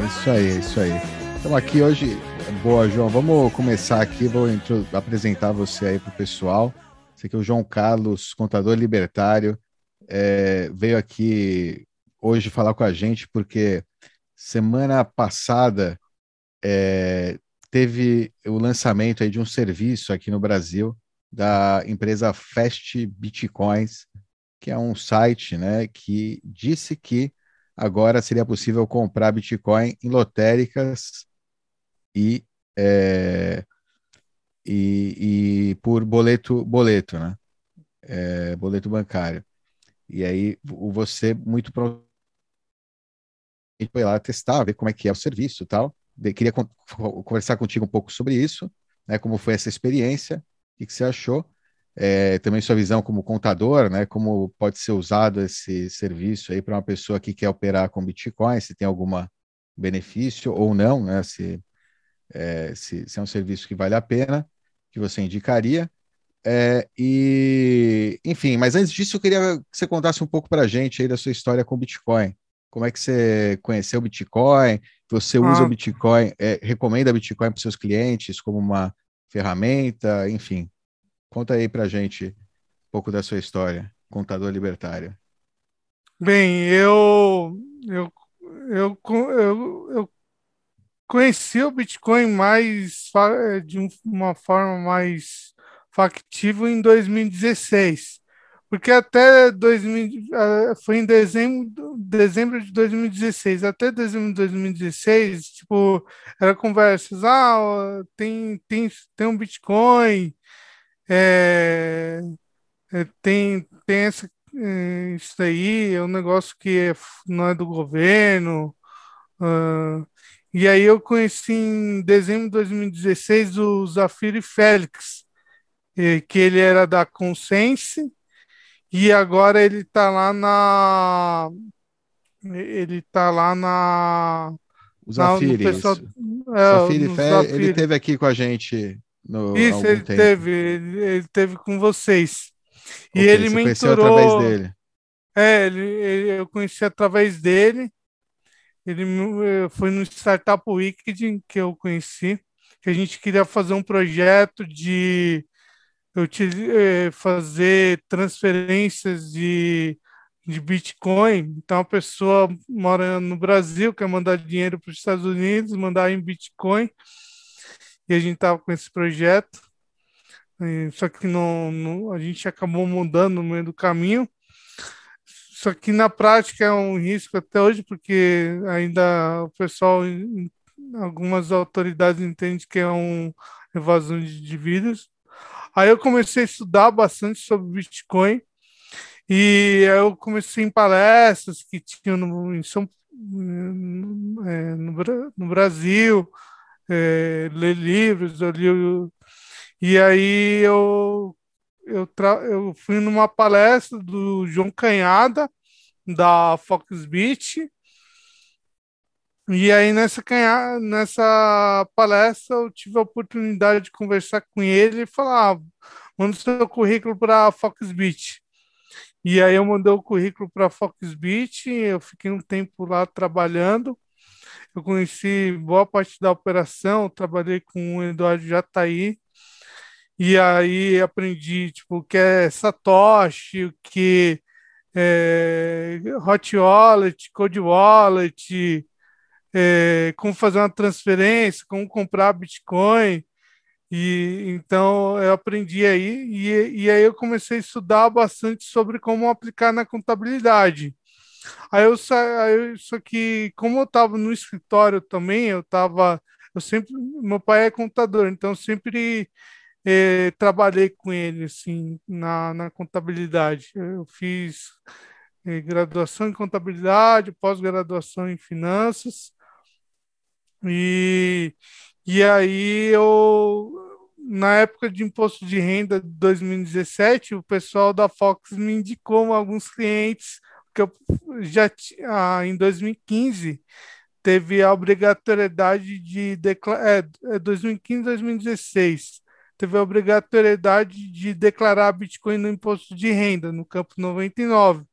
É isso aí, é isso aí. Estamos aqui hoje. Boa, João. Vamos começar aqui. Vou apresentar você aí para o pessoal. Esse aqui é o João Carlos, contador libertário. É, veio aqui hoje falar com a gente porque semana passada é, teve o lançamento aí de um serviço aqui no Brasil da empresa Fast Bitcoins, que é um site né, que disse que agora seria possível comprar Bitcoin em lotéricas e, é, e, e, por boleto, boleto, né? É, boleto bancário. E aí você muito provavelmente foi lá testar, ver como é que é o serviço tal. Queria con conversar contigo um pouco sobre isso, né? Como foi essa experiência, o que, que você achou? É, também sua visão como contador, né? Como pode ser usado esse serviço aí para uma pessoa que quer operar com Bitcoin, se tem algum benefício ou não, né? Se, é, se, se, é um serviço que vale a pena, que você indicaria. É, e, enfim, mas antes disso, eu queria que você contasse um pouco para a gente aí da sua história com Bitcoin. Como é que você conheceu o Bitcoin? Você usa ah. o Bitcoin, é, recomenda Bitcoin para seus clientes como uma ferramenta, enfim. Conta aí para gente um pouco da sua história, contador libertário. Bem, eu eu, eu, eu, eu conheci o Bitcoin mais de uma forma mais factível em 2016 porque até 2000, ah, foi em dezembro, dezembro de 2016, até dezembro de 2016, tipo, era conversas, ah, tem, tem, tem um Bitcoin, é, é, tem, tem essa, é, isso daí, é um negócio que é, não é do governo, uh, e aí eu conheci em dezembro de 2016 o Zafiro Félix, que ele era da Consense, e agora ele tá lá na. Ele tá lá na. O Zafiri, na, pessoal, é, Zafiri, Zafiri, ele teve aqui com a gente no Isso, ele tempo. teve, ele, teve com vocês. E okay, ele mentorou. através dele. É, ele, ele, eu conheci através dele. Ele foi no Startup Weekend que eu conheci, que a gente queria fazer um projeto de eu fazer transferências de, de Bitcoin. Então, a pessoa mora no Brasil, quer mandar dinheiro para os Estados Unidos, mandar em Bitcoin. E a gente estava com esse projeto. Só que não, não, a gente acabou mudando no meio do caminho. Só que na prática é um risco até hoje, porque ainda o pessoal, algumas autoridades entendem que é um evasão de dívidas. Aí eu comecei a estudar bastante sobre Bitcoin e eu comecei em palestras que tinham no, em São, é, no, no, Brasil, é, ler livros, eu li, e aí eu, eu, tra, eu fui numa palestra do João Canhada, da Foxbit, e aí nessa, nessa palestra eu tive a oportunidade de conversar com ele e falar, ah, manda seu currículo para a Foxbit. E aí eu mandei o currículo para a Foxbit, eu fiquei um tempo lá trabalhando. Eu conheci boa parte da operação, trabalhei com o Eduardo Jataí, e aí aprendi tipo, o que é Satoshi, o que é Hot Wallet, Code Wallet, é, como fazer uma transferência, como comprar Bitcoin. E então eu aprendi aí, e, e aí eu comecei a estudar bastante sobre como aplicar na contabilidade. Aí eu saí, só que como eu estava no escritório também, eu estava, eu sempre, meu pai é contador, então eu sempre eh, trabalhei com ele assim na, na contabilidade. Eu fiz eh, graduação em contabilidade, pós-graduação em finanças e, e aí eu na época de imposto de renda de 2017, o pessoal da Fox me indicou alguns clientes que eu já ah, em 2015 teve a obrigatoriedade de declarar é, 2015 2016 teve a obrigatoriedade de declarar Bitcoin no imposto de renda no campo 99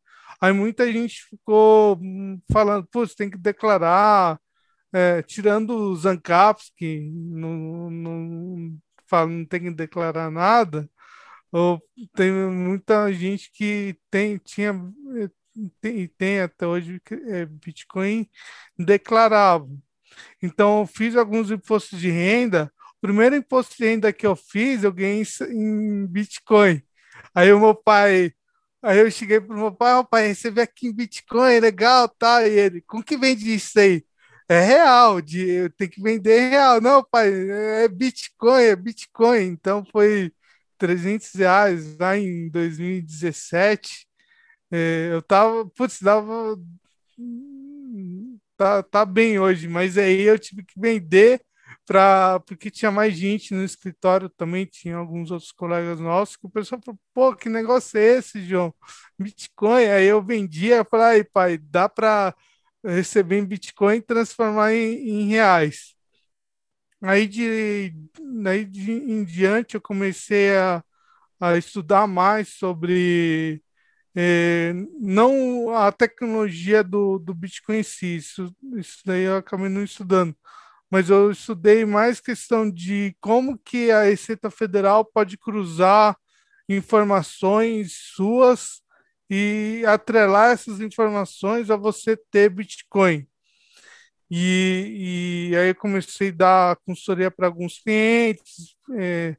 aí muita gente ficou hum, falando pô, você tem que declarar é, tirando os ANCAPs, que não, não, fala, não tem que declarar nada, ou tem muita gente que tem, tinha tem, tem até hoje é, Bitcoin declarável. Então, eu fiz alguns impostos de renda. O primeiro imposto de renda que eu fiz, eu ganhei em Bitcoin. Aí o meu pai, aí eu cheguei pro meu pai, oh, pai, recebi aqui em Bitcoin, legal, tá? E ele, como que vende isso aí? É real, de, tem que vender real. Não, pai, é Bitcoin, é Bitcoin. Então foi 300 reais lá em 2017. É, eu tava, putz, dava. Tá, tá bem hoje, mas aí eu tive que vender para porque tinha mais gente no escritório também, tinha alguns outros colegas nossos, que o pessoal falou, pô, que negócio é esse, João? Bitcoin. Aí eu vendia, eu falei, pai, dá para receber em Bitcoin e transformar em, em reais. Aí de, aí de em diante eu comecei a, a estudar mais sobre é, não a tecnologia do, do Bitcoin em si, isso, isso daí eu acabei não estudando, mas eu estudei mais questão de como que a Receita Federal pode cruzar informações suas e atrelar essas informações a você ter Bitcoin. E, e aí eu comecei a dar consultoria para alguns clientes, é,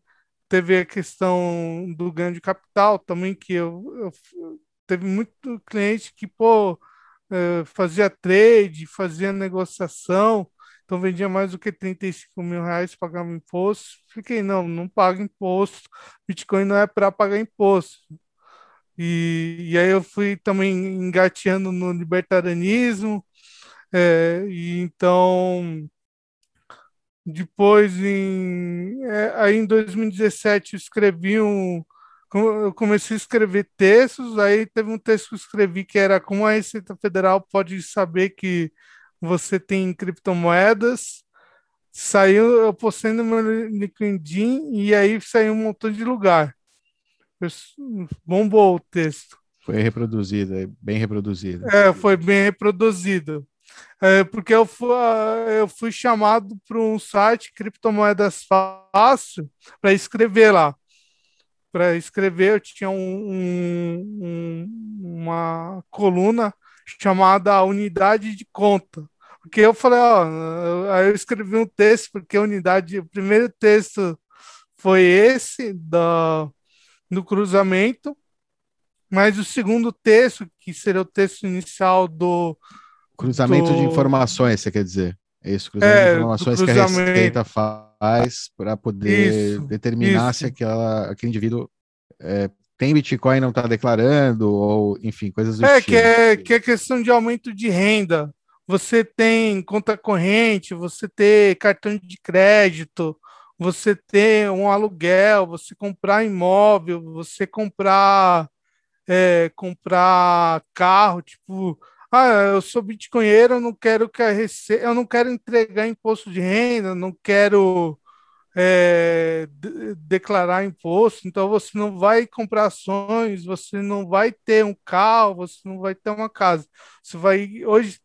teve a questão do ganho de capital também, que eu, eu teve muito cliente que, pô, é, fazia trade, fazia negociação, então vendia mais do que 35 mil reais, pagava imposto. Fiquei, não, não paga imposto, Bitcoin não é para pagar imposto. E, e aí eu fui também engateando no libertarianismo, é, e então depois em, é, aí em 2017 eu escrevi um eu comecei a escrever textos, aí teve um texto que eu escrevi que era como a Receita Federal pode saber que você tem criptomoedas. Saiu, eu postei no meu LinkedIn e aí saiu um montão de lugar. Bombou o texto. Foi reproduzido, é bem reproduzido. É, foi bem reproduzido. É, porque eu fui, eu fui chamado para um site Criptomoedas Fácil para escrever lá. Para escrever, eu tinha um, um, uma coluna chamada Unidade de Conta. Porque eu falei, ó, aí eu escrevi um texto, porque a unidade, o primeiro texto foi esse da, do cruzamento, mas o segundo texto, que seria o texto inicial do. Cruzamento do... de informações, você quer dizer? Isso, cruzamento é, de informações que a Receita faz para poder isso, determinar isso. se aquela, aquele indivíduo é, tem Bitcoin e não está declarando, ou enfim, coisas do é, tipo. Que é, que é questão de aumento de renda. Você tem conta corrente, você tem cartão de crédito, você ter um aluguel, você comprar imóvel, você comprar é, comprar carro, tipo, ah, eu sou bitcoinheiro, eu não quero que a rece... eu não quero entregar imposto de renda, não quero é, declarar imposto, então você não vai comprar ações, você não vai ter um carro, você não vai ter uma casa. Você vai hoje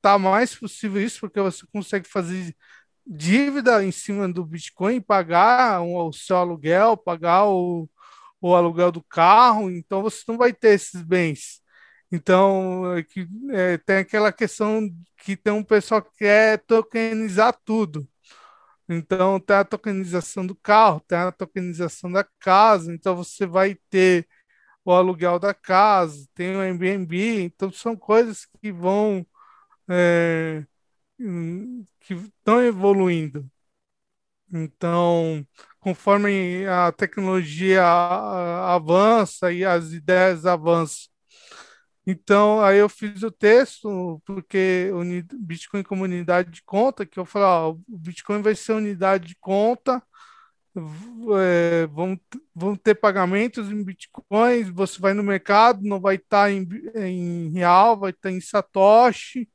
tá mais possível isso porque você consegue fazer dívida em cima do Bitcoin, pagar o seu aluguel, pagar o, o aluguel do carro, então você não vai ter esses bens. Então, é que, é, tem aquela questão que tem um pessoal que quer tokenizar tudo. Então, tem a tokenização do carro, tem a tokenização da casa, então você vai ter o aluguel da casa, tem o Airbnb, então são coisas que vão é, que estão evoluindo. Então, conforme a tecnologia avança e as ideias avançam. Então, aí eu fiz o texto, porque o Bitcoin como unidade de conta, que eu falei, ó, o Bitcoin vai ser unidade de conta, é, vão, vão ter pagamentos em Bitcoins, você vai no mercado, não vai estar tá em, em real, vai estar tá em Satoshi,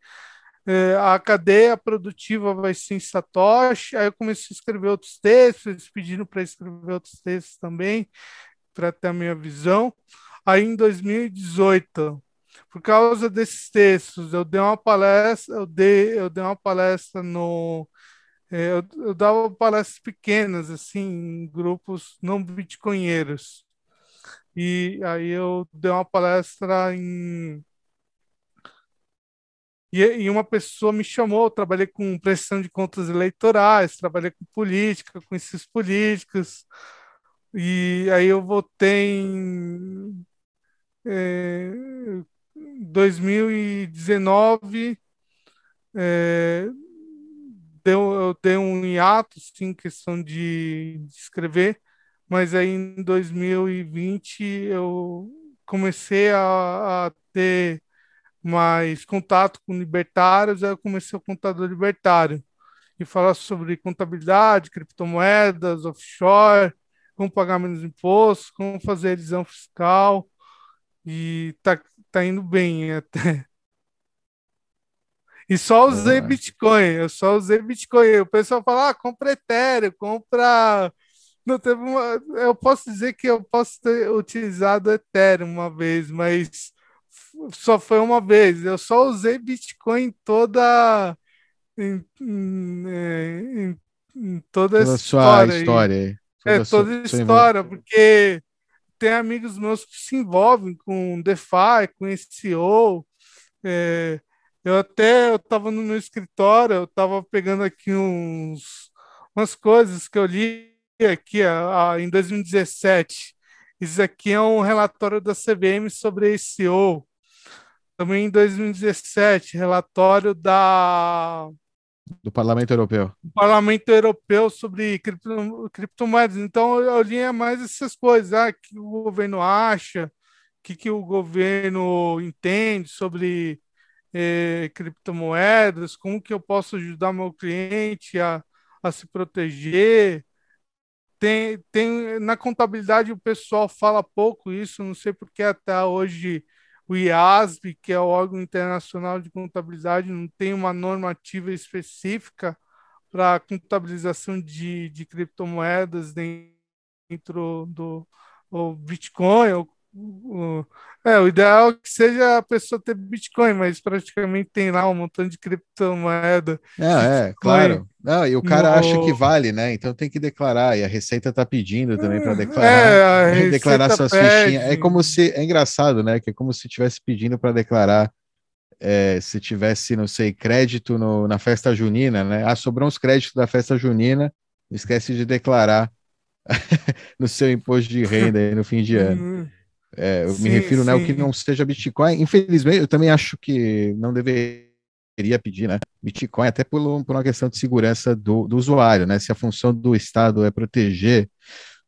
é, a cadeia produtiva vai ser em Satoshi. Aí eu comecei a escrever outros textos, eles pediram para escrever outros textos também, para ter a minha visão. Aí em 2018, por causa desses textos, eu dei uma palestra, eu dei, eu dei uma palestra no. É, eu, eu dava palestras pequenas, assim, em grupos não bitcoinheiros. E aí eu dei uma palestra em. E, uma pessoa me chamou, trabalhei com pressão de contas eleitorais, trabalhei com política, com esses políticos. E aí eu votei em é, 2019 é, deu, eu dei um hiato, sim, questão de, de escrever, mas aí em 2020 eu comecei a, a ter mais contato com libertários, aí eu comecei o contador libertário e falar sobre contabilidade, criptomoedas, offshore, como pagar menos impostos, como fazer elisão fiscal e tá, tá indo bem até. E só usei Boa. Bitcoin, eu só usei Bitcoin. O pessoal fala, ah, compra Ethereum, compra. Não teve uma... Eu posso dizer que eu posso ter utilizado Ethereum uma vez, mas só foi uma vez. Eu só usei Bitcoin toda. Em, em, é, em, em toda, toda a história. história. Toda é, toda a história, porque tem amigos meus que se envolvem com DeFi, com SEO. É, eu até eu estava no meu escritório, eu estava pegando aqui uns, umas coisas que eu li aqui a, a, em 2017. Isso aqui é um relatório da CVM sobre SEO. Também em 2017, relatório da do Parlamento Europeu. Do Parlamento Europeu sobre cripto, criptomoedas. Então eu li mais essas coisas, ah, que o governo acha, o que, que o governo entende sobre eh, criptomoedas, como que eu posso ajudar meu cliente a, a se proteger. Tem, tem, na contabilidade o pessoal fala pouco isso, não sei porque até hoje o IASB, que é o órgão internacional de contabilidade, não tem uma normativa específica para contabilização de, de criptomoedas dentro do Bitcoin ou é, o ideal é que seja a pessoa ter Bitcoin, mas praticamente tem lá um montão de criptomoeda. É, é claro. Não, e o cara no... acha que vale, né? Então tem que declarar. E a Receita tá pedindo também para declarar. É, declarar suas pede. fichinhas. É como se. É engraçado, né? Que é como se estivesse pedindo para declarar. É, se tivesse, não sei, crédito no, na festa junina, né? Ah, sobrou uns créditos da festa junina, esquece de declarar no seu imposto de renda aí no fim de ano. É, eu sim, me refiro, né, o que não seja Bitcoin. Infelizmente, eu também acho que não deveria pedir, né, Bitcoin, até por, por uma questão de segurança do, do usuário, né, se a função do Estado é proteger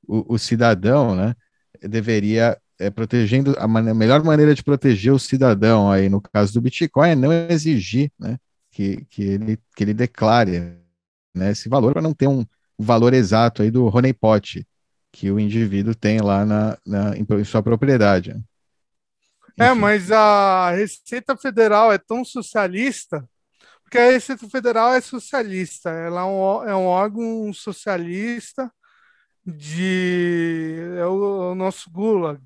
o, o cidadão, né, deveria é, protegendo a, man melhor maneira de proteger o cidadão aí no caso do Bitcoin é não exigir, né, que, que ele que ele declare, né, esse valor para não ter um valor exato aí do honeypot que o indivíduo tem lá na, na em sua propriedade. Né? É, mas a Receita Federal é tão socialista, porque a Receita Federal é socialista, ela é um, é um órgão socialista de é o, o nosso Gulag.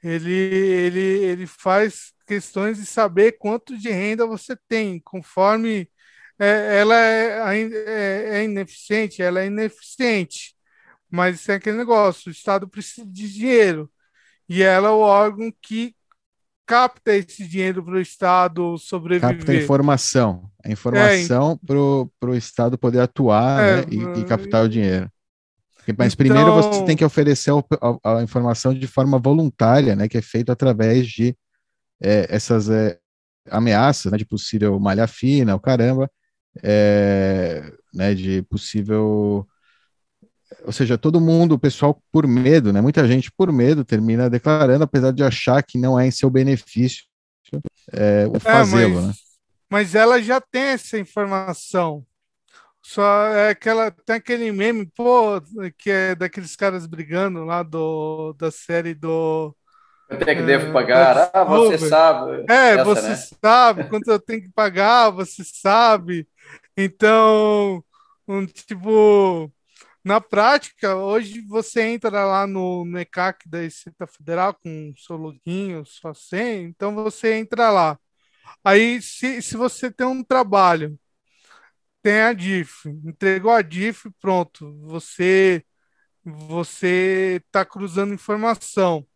Ele, ele, ele faz questões de saber quanto de renda você tem, conforme é, ela é, é, é ineficiente, ela é ineficiente. Mas é aquele negócio, o Estado precisa de dinheiro. E ela é o órgão que capta esse dinheiro para o Estado sobreviver. Capta a informação. A informação é, para o Estado poder atuar é, né, e, e, captar o dinheiro. Mas então, primeiro você tem que oferecer a, a, informação de forma voluntária, né, que é feito através de é, essas é, ameaças né, de possível malha fina, o caramba, é, né, de possível ou seja, todo mundo, o pessoal por medo, né? Muita gente por medo termina declarando, apesar de achar que não é em seu benefício é, o é, fazê-lo, né? Mas ela já tem essa informação. Só é aquela tem aquele meme, pô, que é daqueles caras brigando lá do da série do eu tenho que é, devo pagar. Ah, você sabe. É, essa, você né? sabe quanto eu tenho que pagar, você sabe. Então, um tipo na prática, hoje você entra lá no, no ECAC da Receita Federal com seu login, sua senha, então você entra lá. Aí, se, se você tem um trabalho, tem a DIF, entregou a DIF, pronto, você você está cruzando informação.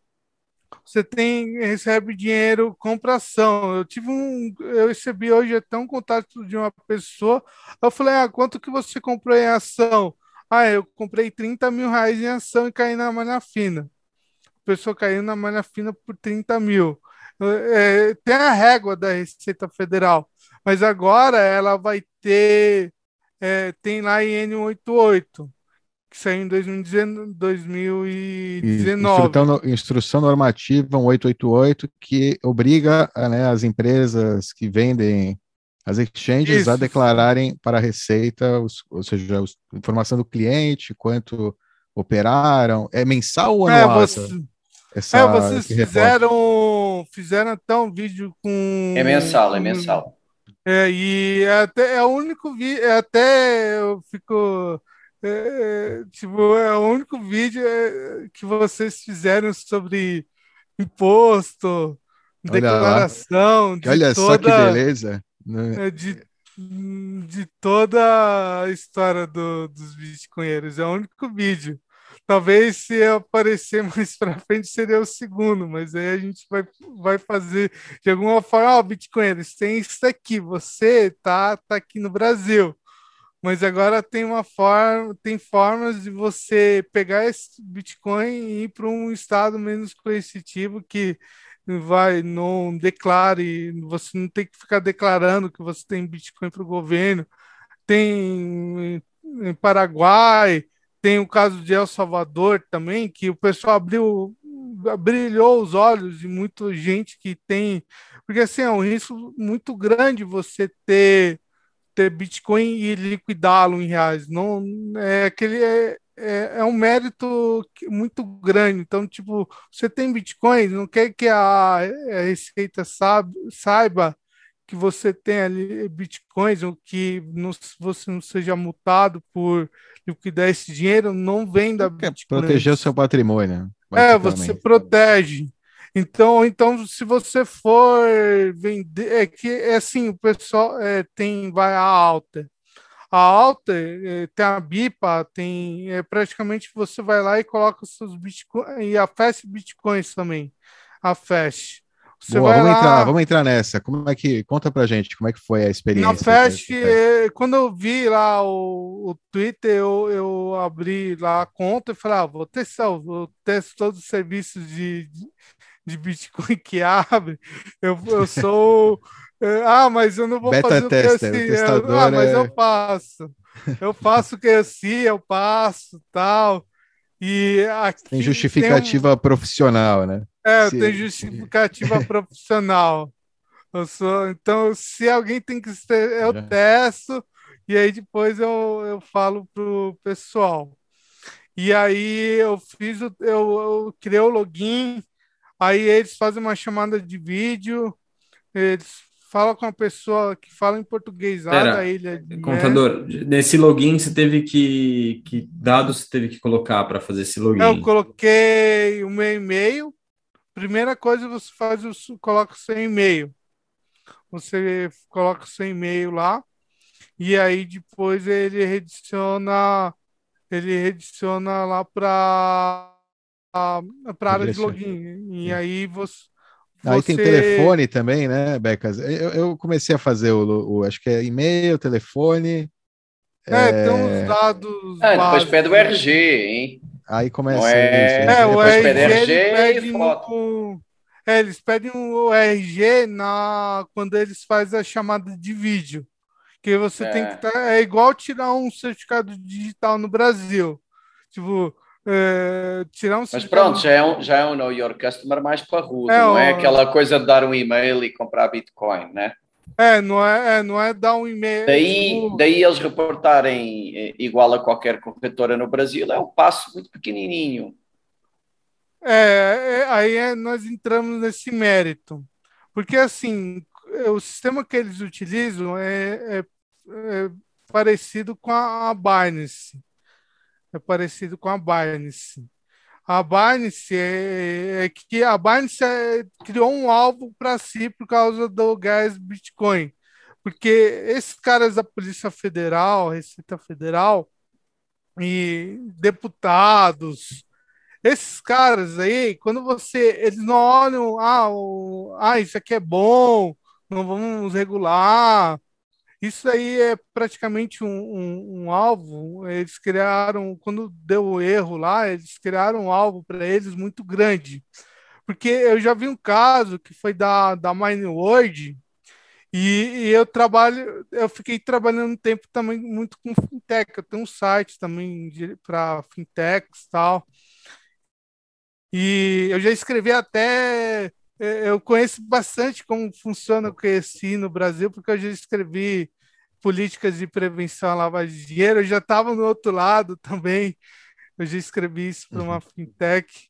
Você tem recebe dinheiro, compra ação. Eu tive um, eu recebi hoje até um contato de uma pessoa. Eu falei, ah, quanto que você comprou em ação? Ah, eu comprei 30 mil reais em ação e caí na malha fina. A pessoa caiu na malha fina por 30 mil. É, tem a régua da Receita Federal, mas agora ela vai ter, é, tem lá em N88, que saiu em 2019. Instrução, instrução normativa 1888, que obriga né, as empresas que vendem as exchanges Isso. a declararem para a Receita, os, ou seja, a informação do cliente, quanto operaram. É mensal ou é, anual? É, você, essa, é vocês fizeram, fizeram até um vídeo com. É mensal, é mensal. É, e é até é o único vídeo, é até eu fico. É, tipo, é o único vídeo que vocês fizeram sobre imposto, olha declaração. De olha toda... só que beleza. Né? É de, de toda a história do, dos bitcoinheiros. É o único vídeo. Talvez se aparecer mais para frente seria o segundo, mas aí a gente vai, vai fazer de alguma forma, ó, oh, bitcoinheiros, tem isso aqui, você tá, tá aqui no Brasil. Mas agora tem uma forma, tem formas de você pegar esse Bitcoin e ir para um estado menos coercitivo que vai, não declare, você não tem que ficar declarando que você tem Bitcoin para o governo. Tem em Paraguai, tem o caso de El Salvador também, que o pessoal abriu, brilhou os olhos de muita gente que tem, porque assim é um risco muito grande você ter ter Bitcoin e liquidá-lo em reais. Não é aquele é, é, é, um mérito muito grande. Então, tipo, você tem bitcoins, não quer que a, a Receita sabe, saiba que você tem ali bitcoins ou que não, você não seja multado por liquidar esse dinheiro, não venda bitcoin. Proteger o seu patrimônio. É, você protege. Então, então, se você for vender, é que é assim, o pessoal é, tem vai a alta a alta, é, tem a BIPA, tem é, praticamente você vai lá e coloca os seus bitcoins e a Fast Bitcoins também, a Fast. Você Boa, vamos, lá... entrar, vamos entrar nessa. Como é que conta pra gente como é que foi a experiência? Na Fast, é, quando eu vi lá o, o Twitter, eu, eu abri lá a conta e falei, ah, vou testar, vou testar todos os serviços de, de, de Bitcoin que abre. Eu, eu sou ah, mas eu não vou Beta fazer tester, o que assim. Eu, ah, mas é... eu faço. Eu faço o que assim, eu passo, tal. E tem justificativa tem um... profissional, né? É, se... tem justificativa profissional. Eu sou, então, se alguém tem que ser, eu é. testo e aí depois eu, eu falo pro pessoal. E aí eu fiz o, eu, eu criei o login, aí eles fazem uma chamada de vídeo, eles fala com a pessoa que fala em português lá Pera, da ilha. De contador, nesse login você teve que. Que dados você teve que colocar para fazer esse login? Eu coloquei o meu e-mail. Primeira coisa você faz, você coloca o seu e-mail. Você coloca o seu e-mail lá. E aí depois ele rediciona. Ele rediciona lá para para área de login. E aí você Aí tem telefone também, né, Becas? Eu, eu comecei a fazer o, o, acho que é e-mail, telefone. É, é... tem uns dados. Ah, depois pede o RG, hein? Aí começa. É, isso, é o RG, pede RG pede no... É, eles pedem o RG na... quando eles fazem a chamada de vídeo. Que você é. tem que. Tá... É igual tirar um certificado digital no Brasil. Tipo, Uh, tirar um Mas pronto, já é, um, já é um Know Your Customer mais parrudo, é, não é aquela coisa de dar um e-mail e comprar Bitcoin, né? É, não é, é não é dar um e-mail. Daí, daí eles reportarem eh, igual a qualquer corretora no Brasil, é um passo muito pequenininho. É, é aí é, nós entramos nesse mérito. Porque, assim, o sistema que eles utilizam é, é, é parecido com a Binance é parecido com a Binance. A Binance é, é que a Binance é, criou um alvo para si por causa do gás Bitcoin. Porque esses caras da Polícia Federal, Receita Federal e deputados, esses caras aí, quando você. Eles não olham, ah, o, ah, isso aqui é bom, não vamos regular. Isso aí é praticamente um, um, um alvo. Eles criaram, quando deu erro lá, eles criaram um alvo para eles muito grande. Porque eu já vi um caso que foi da, da MineWorld, e, e, eu trabalho, eu fiquei trabalhando um tempo também muito com fintech. Eu tenho um site também para fintechs e tal. E eu já escrevi até. Eu conheço bastante como funciona o QSI no Brasil, porque eu já escrevi políticas de prevenção à lavagem de dinheiro. Eu já estava no outro lado também. Eu já escrevi isso para uma uhum. fintech.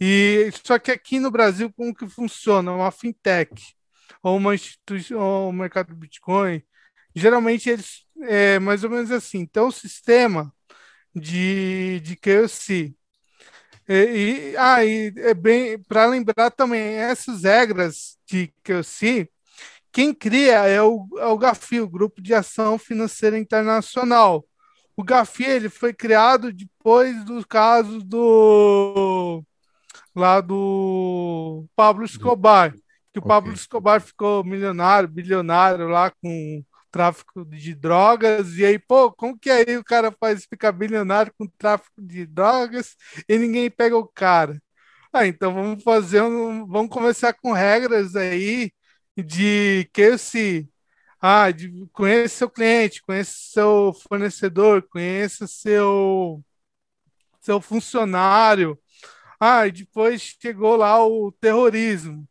E só que aqui no Brasil, como que funciona? Uma fintech ou uma instituição, ou o mercado do Bitcoin, geralmente eles é mais ou menos assim. Então, o sistema de, de QC e, e, ah, e é bem para lembrar também essas regras de que eu sei, quem cria é o, é o GAFI, o Grupo de Ação Financeira Internacional. O GAFI ele foi criado depois dos casos do lá do Pablo Escobar, que o okay. Pablo Escobar ficou milionário, bilionário lá com tráfico de drogas, e aí, pô, como que aí o cara faz ficar bilionário com tráfico de drogas e ninguém pega o cara? Ah, então vamos fazer um, vamos começar com regras aí de que esse ah, de, conheça seu cliente, conheça seu fornecedor, conheça seu seu funcionário. Ah, e depois chegou lá o terrorismo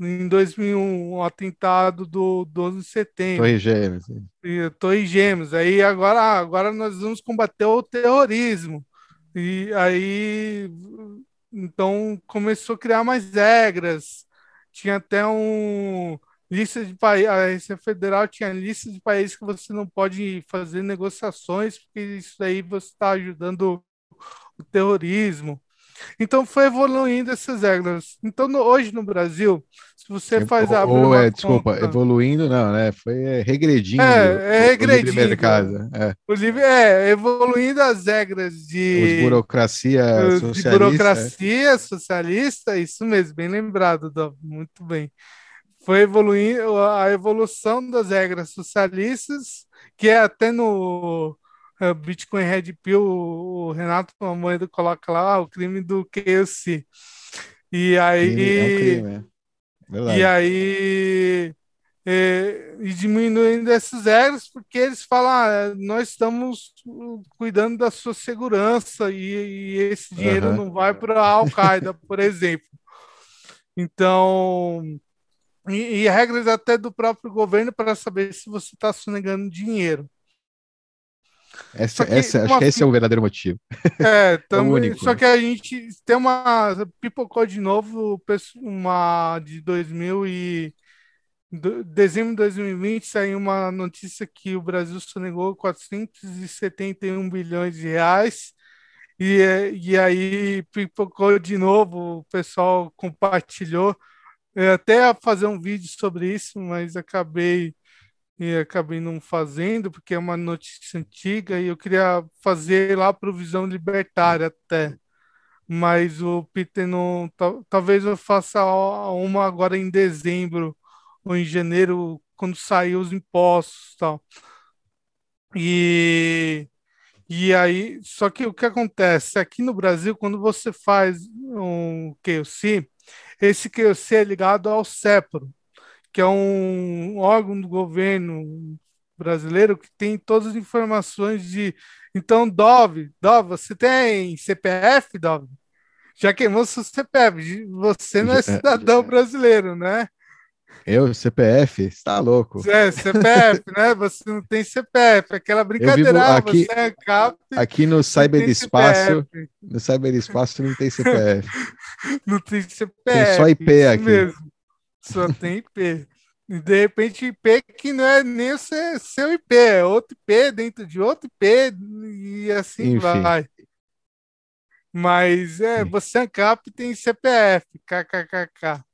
em 2001, um atentado do 12 de setembro. Torre Gêmeas. E, Torre Gêmeas. Aí agora, agora nós vamos combater o terrorismo. E aí, então começou a criar mais regras. Tinha até um lista de países, a Receita Federal tinha lista de países que você não pode fazer negociações, porque isso aí você está ajudando o terrorismo. Então foi evoluindo essas regras. Então no, hoje no Brasil, se você faz a ou é, desculpa, evoluindo não, né? Foi é, regredindo. É, é regredindo. O livre mercado. É. O livre é evoluindo as regras de Os burocracia de socialista. burocracia socialista, isso mesmo, bem lembrado, Dó, muito bem. Foi evoluindo a evolução das regras socialistas, que é até no é, Bitcoin Red Pill, o Renato Moedo coloca lá o crime do QC. E aí. É um crime, é. E aí. É, e diminuindo esses regras, porque eles falam: ah, nós estamos cuidando da sua segurança e, e esse dinheiro uhum. não vai para a Al-Qaeda, por exemplo. Então, e, e, regras até do próprio governo para saber se você está sonegando dinheiro. Essa, essa, acho que esse é o verdadeiro motivo. É, também, é só que a gente tem uma. Pipocou de novo uma de 2000 e. Dezembro de 2020 saiu uma notícia que o Brasil sonegou 471 bilhões de reais. E, e aí pipocou de novo, o pessoal compartilhou. Eu até ia fazer um vídeo sobre isso, mas acabei e acabei não fazendo, porque é uma notícia antiga e eu queria fazer lá para o Visão Libertária até. Mas o Peter não. Talvez eu faça uma agora em dezembro ou em janeiro, quando sair os impostos tal. E, e aí, só que o que acontece? Aqui no Brasil, quando você faz um QC, esse QC é ligado ao CEPRO que é um órgão do governo brasileiro que tem todas as informações de. Então, Dove, Dove, você tem CPF, Dove? Já queimou seu CPF. Você não é cidadão brasileiro, né? Eu, CPF? Está louco. É, CPF, né? Você não tem CPF. Aquela brincadeira, aqui, você é cap, Aqui no cyberespaço, no cyberespaço não tem CPF. Não tem CPF. Tem só IP aqui. Mesmo só tem IP. E de repente, IP que não é nem o seu IP, é outro IP dentro de outro IP, e assim Enfim, vai. Mas é, você ANCAP tem CPF, kkkk.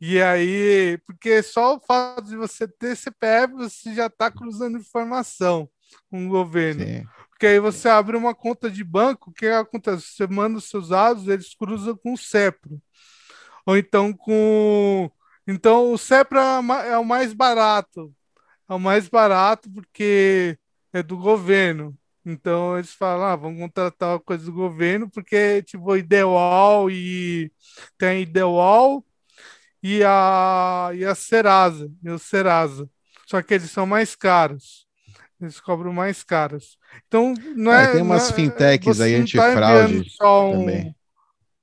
E aí, porque só o fato de você ter CPF, você já está cruzando informação com o governo. Sim. Porque aí você abre uma conta de banco, o que acontece? Você manda os seus dados, eles cruzam com o CEPRO. Ou então com. Então o CEPRO é, é o mais barato. É o mais barato porque é do governo. Então eles falam, ah, vamos contratar uma coisa do governo, porque tipo, Ideal e tem a Ideal e a, e a Serasa, e o Serasa. Só que eles são mais caros. Eles cobram mais caros. Então, não é. é tem umas é, fintechs aí tá antifraude tá um... também.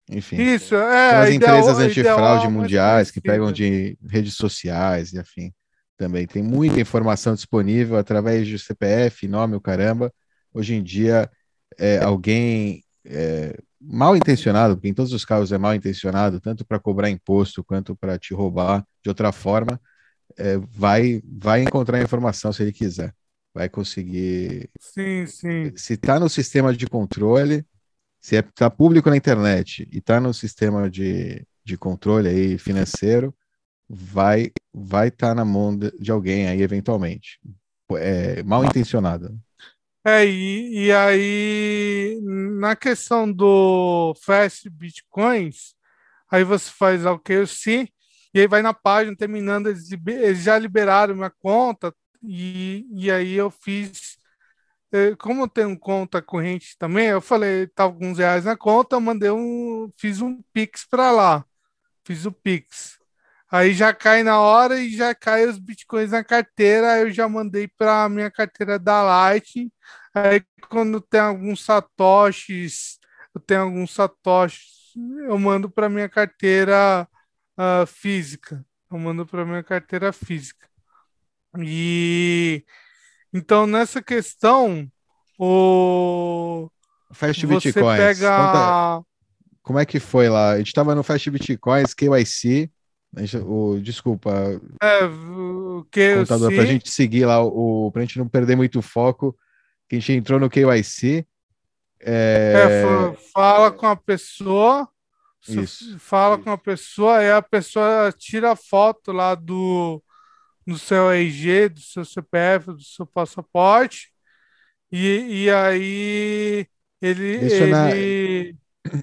Enfim. Isso, é. Tem ideal, empresas antifraude ideal, mundiais que pegam de redes sociais e afim. Também tem muita informação disponível através de CPF, nome, o caramba. Hoje em dia, é, alguém é, mal intencionado, porque em todos os casos é mal intencionado, tanto para cobrar imposto quanto para te roubar de outra forma, é, vai, vai encontrar a informação se ele quiser. Vai conseguir. Sim, sim. Se está no sistema de controle, se está é, tá público na internet e está no sistema de, de controle aí financeiro, vai vai estar tá na mão de, de alguém aí eventualmente. É, mal intencionado. É, e, e aí, na questão do Fast Bitcoins, aí você faz o sim, e aí vai na página, terminando, eles, eles já liberaram minha conta, e, e aí eu fiz, como eu tenho conta corrente também, eu falei, tá alguns reais na conta, mandei um, fiz um Pix para lá, fiz o Pix. Aí já cai na hora e já cai os bitcoins na carteira. Eu já mandei para minha carteira da Light. Aí quando tem alguns satoshis, eu tenho alguns satoshis, eu mando para minha carteira uh, física. Eu mando para minha carteira física. E então nessa questão o Fast você Bitcoins. Pega... Conta... Como é que foi lá? A gente estava no Fast Bitcoins, KYC o, desculpa. É, o que contador, para a gente seguir lá, o, para a gente não perder muito foco, que a gente entrou no KYC. É... é fala com a pessoa, Isso. fala Isso. com a pessoa, e a pessoa tira a foto lá do, do seu RG, do seu CPF, do seu passaporte, e, e aí ele. Ele... Na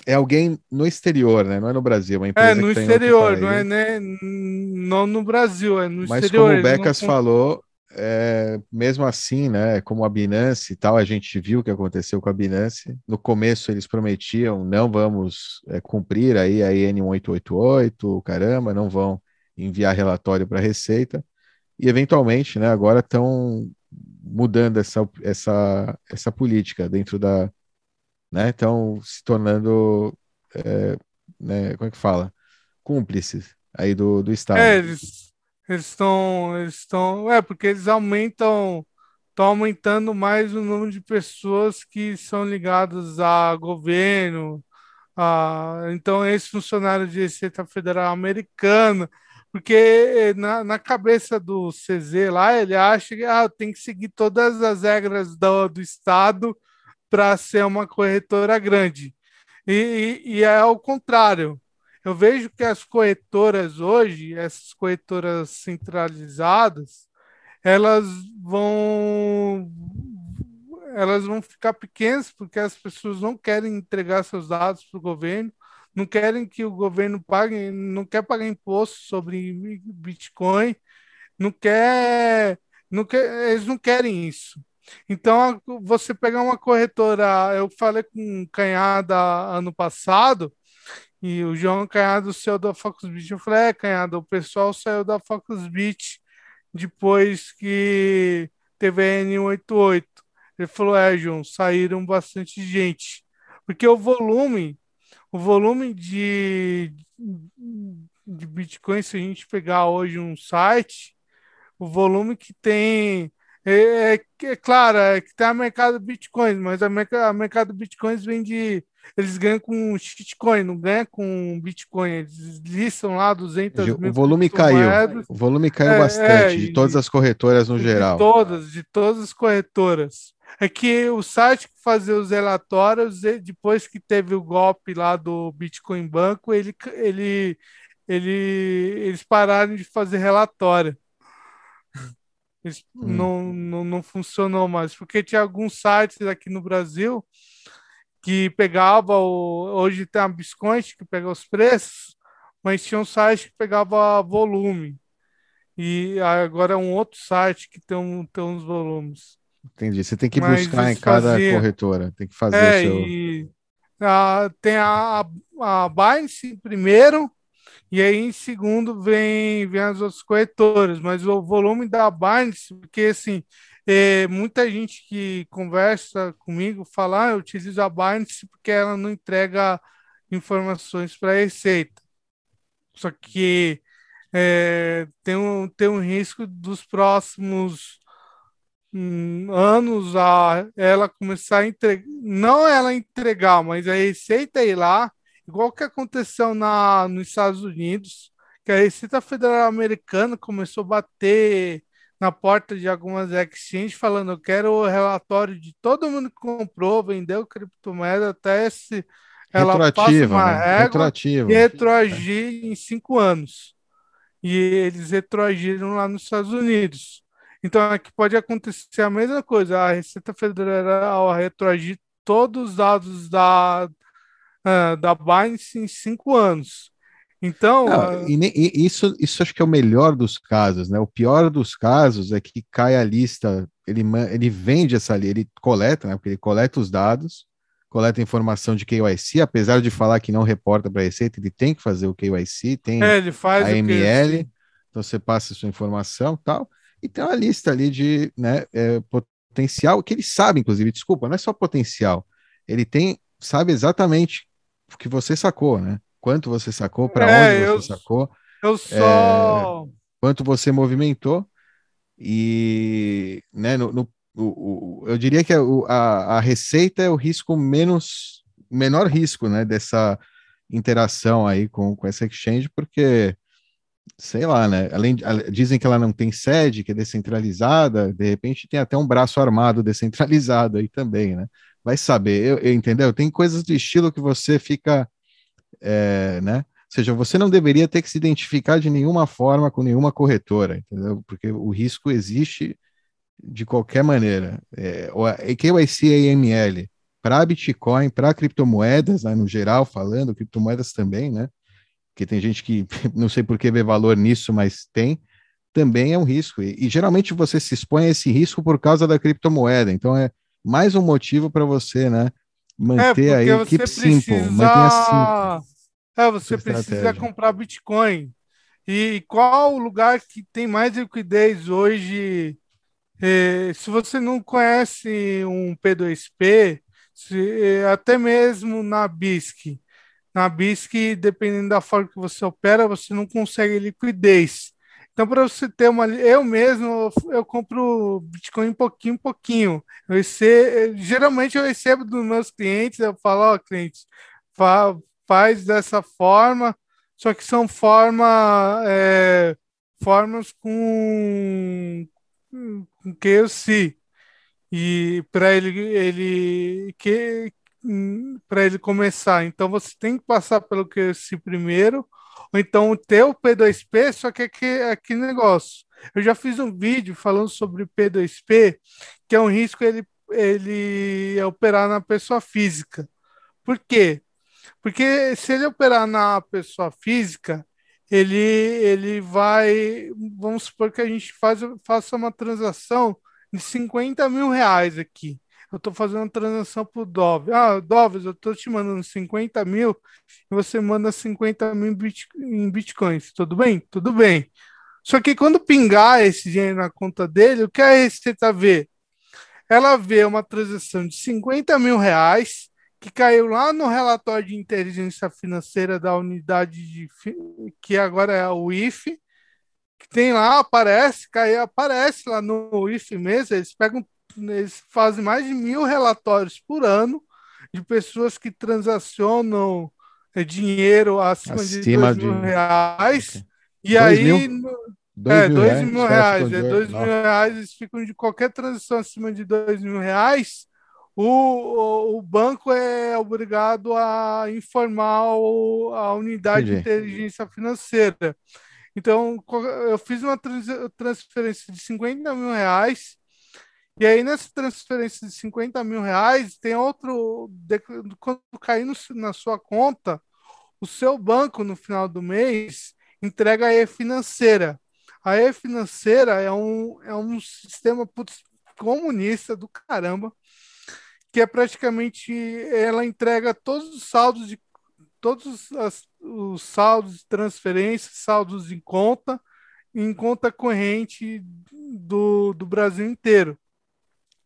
é alguém no exterior, né? Não é no Brasil, é uma empresa É, no exterior, não é né? não no Brasil, é no Mas exterior. Mas como o Becas não... falou, é, mesmo assim, né? Como a Binance e tal, a gente viu o que aconteceu com a Binance. No começo eles prometiam, não vamos é, cumprir aí a IN 888, caramba, não vão enviar relatório para a Receita. E eventualmente, né? Agora estão mudando essa, essa, essa política dentro da, né? Estão se tornando, é, né, como é que fala? Cúmplices aí do, do Estado. É, eles estão, eles estão, é, porque eles aumentam, estão aumentando mais o número de pessoas que são ligadas a governo, a, então esse funcionário de Receita Federal Americana, porque na, na cabeça do CZ lá, ele acha que ah, tem que seguir todas as regras do, do Estado para ser uma corretora grande. E, e, e é o contrário. Eu vejo que as corretoras hoje, essas corretoras centralizadas, elas vão elas vão ficar pequenas porque as pessoas não querem entregar seus dados para o governo, não querem que o governo pague, não quer pagar imposto sobre Bitcoin, não quer, não quer, eles não querem isso. Então, você pegar uma corretora, eu falei com o Canhada ano passado, e o João Canhado saiu da Foxbit. Eu falei, é, Canhada, o pessoal saiu da Foxbit depois que teve a N88. Ele falou, é, João, saíram bastante gente. Porque o volume, o volume de, de Bitcoin, se a gente pegar hoje um site, o volume que tem é, é, é claro, é que tem a mercado Bitcoin, mas a, mercado, a mercado Bitcoins vende. Eles ganham com shitcoin, não ganham com Bitcoin. Eles listam lá 200 o mil. O volume caiu. O volume caiu é, bastante, de todas as corretoras no de geral. De todas, de todas as corretoras. É que o site que fazia os relatórios, depois que teve o golpe lá do Bitcoin Banco, ele, ele, ele, eles pararam de fazer relatório. Eles, hum. não, não, não funcionou mais, porque tinha alguns sites aqui no Brasil que pegava o, hoje tem a Biscoint que pega os preços, mas tinha um site que pegava volume. E agora é um outro site que tem, um, tem uns volumes. Entendi. Você tem que mas buscar em cada fazia... corretora, tem que fazer é, o seu. E, a, tem a, a Binance primeiro, e aí em segundo vem, vem as outras corretoras, mas o volume da Binance, porque assim, é, muita gente que conversa comigo fala, ah, eu utilizo a Binance porque ela não entrega informações para a Receita. Só que é, tem, um, tem um risco dos próximos anos a ela começar a entregar, não ela entregar, mas a Receita ir lá, igual que aconteceu na, nos Estados Unidos, que a Receita Federal Americana começou a bater na porta de algumas exchanges falando eu quero o relatório de todo mundo que comprou, vendeu criptomoeda até se ela passa uma né? régua Retroativa. e retroagir é. em cinco anos. E eles retroagiram lá nos Estados Unidos. Então aqui pode acontecer a mesma coisa. A Receita Federal retroagir todos os dados da, uh, da Binance em cinco anos. Então. Não, e, e isso, isso acho que é o melhor dos casos, né? O pior dos casos é que cai a lista, ele, ele vende essa lista, ele coleta, né? Porque ele coleta os dados, coleta informação de KYC, apesar de falar que não reporta para a Receita, ele tem que fazer o KYC, tem é, ele faz a ML, então você passa a sua informação tal, e tem uma lista ali de né, é, potencial, que ele sabe, inclusive, desculpa, não é só potencial, ele tem, sabe exatamente o que você sacou, né? quanto você sacou, para é, onde você eu, sacou. Eu só. É, quanto você movimentou. E né, no, no o, o, eu diria que a, a, a, receita é o risco menos menor risco né, dessa interação aí com, com essa exchange, porque sei lá, né? Além dizem que ela não tem sede, que é descentralizada, de repente tem até um braço armado descentralizado aí também, né? Vai saber, eu, eu entendeu? Tem coisas do estilo que você fica é, né? Ou seja, você não deveria ter que se identificar de nenhuma forma com nenhuma corretora, entendeu? Porque o risco existe de qualquer maneira. É, o KYC AML para Bitcoin, para criptomoedas, né, no geral, falando, criptomoedas também, né? Porque tem gente que não sei por que vê valor nisso, mas tem, também é um risco. E, e geralmente você se expõe a esse risco por causa da criptomoeda. Então é mais um motivo para você, né? Manter é, aí keep simple, mantenha simples. É, você precisa comprar Bitcoin. E qual o lugar que tem mais liquidez hoje? É, se você não conhece um P2P, se, é, até mesmo na BISC, na BISC, dependendo da forma que você opera, você não consegue liquidez. Então, para você ter uma. Eu mesmo, eu compro Bitcoin pouquinho em pouquinho. Eu recebo, geralmente eu recebo dos meus clientes, eu falo, ó, oh, clientes, faz dessa forma, só que são forma, é, formas com, com QC. E para ele, ele que para ele começar. Então você tem que passar pelo QC primeiro, ou então ter o P2P, só que aqui, aqui negócio. Eu já fiz um vídeo falando sobre P2P, que é um risco ele, ele operar na pessoa física. Por quê? Porque se ele operar na pessoa física, ele, ele vai. Vamos supor que a gente faz, faça uma transação de 50 mil reais aqui. Eu estou fazendo uma transação para o Dove. Ah, Dove, eu estou te mandando 50 mil e você manda 50 mil em bitcoins. Tudo bem? Tudo bem. Só que quando pingar esse dinheiro na conta dele, o que a Receita vê? Ela vê uma transação de 50 mil reais que caiu lá no relatório de inteligência financeira da unidade de, que agora é o IFE, que tem lá, aparece, cai, aparece lá no IFE mesmo, eles pegam, eles fazem mais de mil relatórios por ano de pessoas que transacionam é, dinheiro acima, acima de dois mil reais. Okay. E dois aí, mil? Dois é, mil dois reais, mil reais. É, dois mil reais, eles ficam de qualquer transação acima de dois mil reais, o, o, banco é obrigado a informar o, a unidade Entendi. de inteligência financeira. Então, eu fiz uma transferência de 50 mil reais, e aí nessa transferência de 50 mil reais, tem outro. Quando cair no, na sua conta, o seu banco, no final do mês, entrega a e-financeira. A e-financeira é um, é um sistema putz, comunista do caramba que é praticamente ela entrega todos os saldos de todos as, os saldos de transferência, saldos em conta, em conta corrente do, do Brasil inteiro.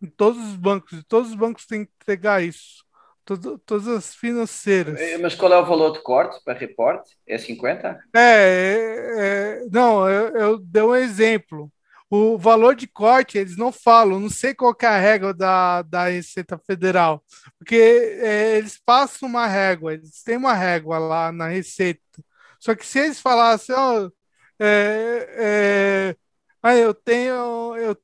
Em todos os bancos, todos os bancos têm que entregar isso. Todo, todas as financeiras. É, mas qual é o valor de corte para reporte? É 50? É, é, é não, eu, eu dei um exemplo. O valor de corte, eles não falam, não sei qual é a regra da, da Receita Federal, porque é, eles passam uma régua, eles têm uma régua lá na Receita. Só que se eles falassem, ó, ah, eu tenho, eu,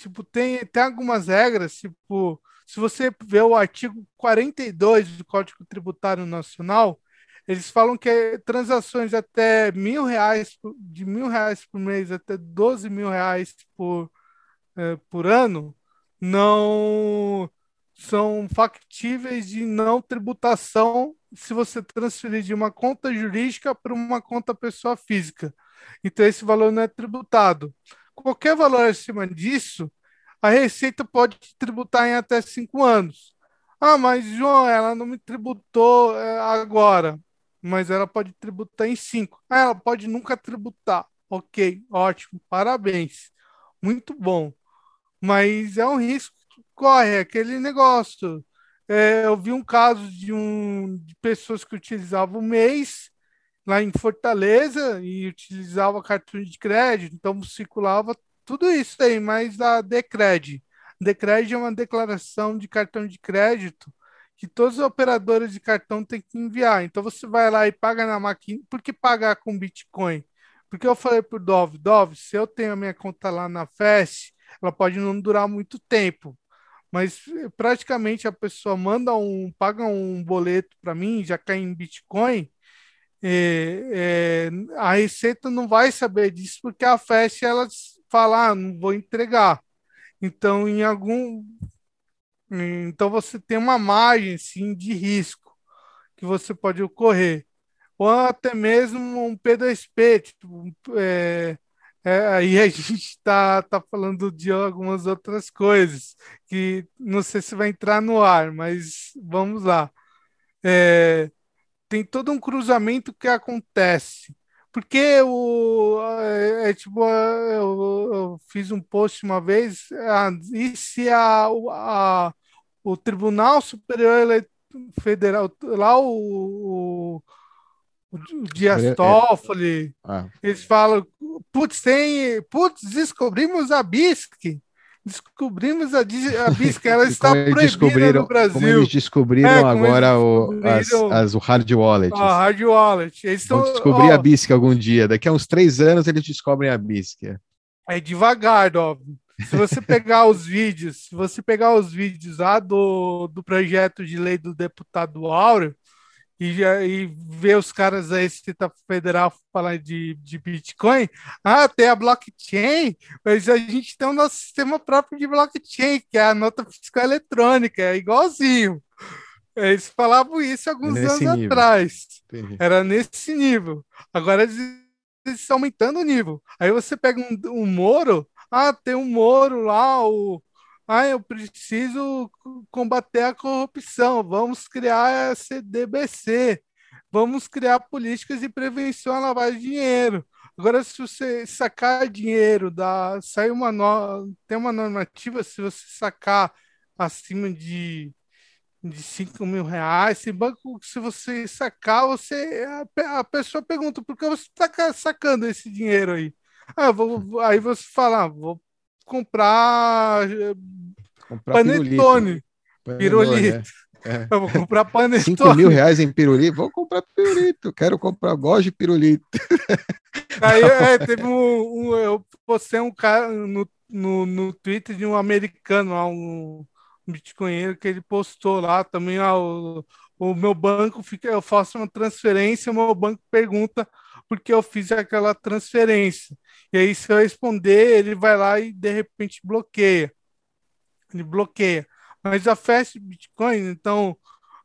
tipo, tem, tem algumas regras, tipo, se você vê o artigo 42 do Código Tributário Nacional, eles falam que é transações até mil reais, de mil reais por mês até 12 mil reais por, é, por ano, não são factíveis de não tributação se você transferir de uma conta jurídica para uma conta pessoa física. Então, esse valor não é tributado. Qualquer valor acima disso, a Receita pode tributar em até cinco anos. Ah, mas João, ela não me tributou é, agora mas ela pode tributar em 5. Ah, ela pode nunca tributar. Ok, ótimo, parabéns. Muito bom. Mas é um risco que corre, é aquele negócio. É, eu vi um caso de, um, de pessoas que utilizavam o mês lá em Fortaleza e utilizava cartão de crédito, então circulava tudo isso aí, mas a Decred. Decred é uma declaração de cartão de crédito que todos os operadores de cartão têm que enviar. Então você vai lá e paga na máquina. Por que pagar com Bitcoin? Porque eu falei para o Dove, Dove, se eu tenho a minha conta lá na FES, ela pode não durar muito tempo. Mas praticamente a pessoa manda um, paga um boleto para mim, já cai em Bitcoin. É, é, a Receita não vai saber disso porque a FES ela fala, ah, não vou entregar. Então, em algum então você tem uma margem sim de risco que você pode ocorrer. Ou até mesmo um P2P, tipo, é, é, aí a gente está tá falando de algumas outras coisas que não sei se vai entrar no ar, mas vamos lá. É, tem todo um cruzamento que acontece. Porque o, é, é tipo, eu, eu, fiz um post uma vez, ah, e se a, a, o Tribunal Superior Federal, lá o, o, o Dias é, Toffoli, ah. eles falam, putz, tem, putz, descobrimos a BISC, descobrimos a, a BISC, ela está proibida no Brasil. Como eles descobriram é, agora eles descobriram o, as, as, o hard wallet. A hard wallet. Eles Vão descobrir ó, a BISC algum dia, daqui a uns três anos eles descobrem a BISC. É devagar, óbvio. Se você pegar os vídeos, se você pegar os vídeos lá do, do projeto de lei do deputado Áureo e, e ver os caras da Receita Federal falar de, de Bitcoin, ah, tem a blockchain, mas a gente tem o nosso sistema próprio de blockchain, que é a nota fiscal eletrônica, é igualzinho. Eles falavam isso alguns é anos nível. atrás. Entendi. Era nesse nível. Agora eles, eles estão aumentando o nível. Aí você pega um, um Moro, ah, tem um Moro lá, o. Ah, eu preciso combater a corrupção. Vamos criar a CDBC. Vamos criar políticas de prevenção à lavagem de dinheiro. Agora, se você sacar dinheiro, da, sai uma no, tem uma normativa, se você sacar acima de, de 5 mil reais, se banco, se você sacar, você a, a pessoa pergunta por que você está sacando esse dinheiro aí? Ah, vou, aí você fala, ah, vou comprar, comprar panetone, pirulito. pirulito. É. Eu vou comprar panetone. 5 mil reais em pirulito? Vou comprar pirulito. Quero comprar, gosto de pirulito. Aí é, teve um, um, Eu postei um cara no, no, no Twitter de um americano, um, um bitcoinheiro, que ele postou lá também. Ah, o, o meu banco fica. Eu faço uma transferência, o meu banco pergunta porque eu fiz aquela transferência. E aí, se eu responder, ele vai lá e de repente bloqueia. Ele bloqueia. Mas a Fast Bitcoin, então,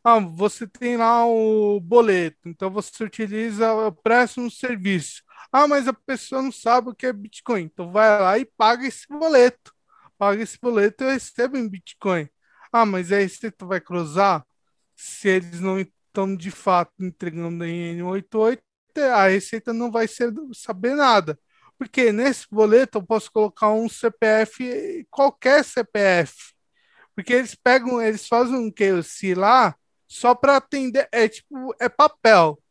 ah, você tem lá o boleto, então você utiliza, presta um serviço. Ah, mas a pessoa não sabe o que é Bitcoin, então vai lá e paga esse boleto. Paga esse boleto e recebe em Bitcoin. Ah, mas aí você vai cruzar se eles não estão de fato entregando em N88, a Receita não vai ser, saber nada. Porque nesse boleto eu posso colocar um CPF, qualquer CPF. Porque eles pegam, eles fazem um KOC lá só para atender, é tipo, é papel.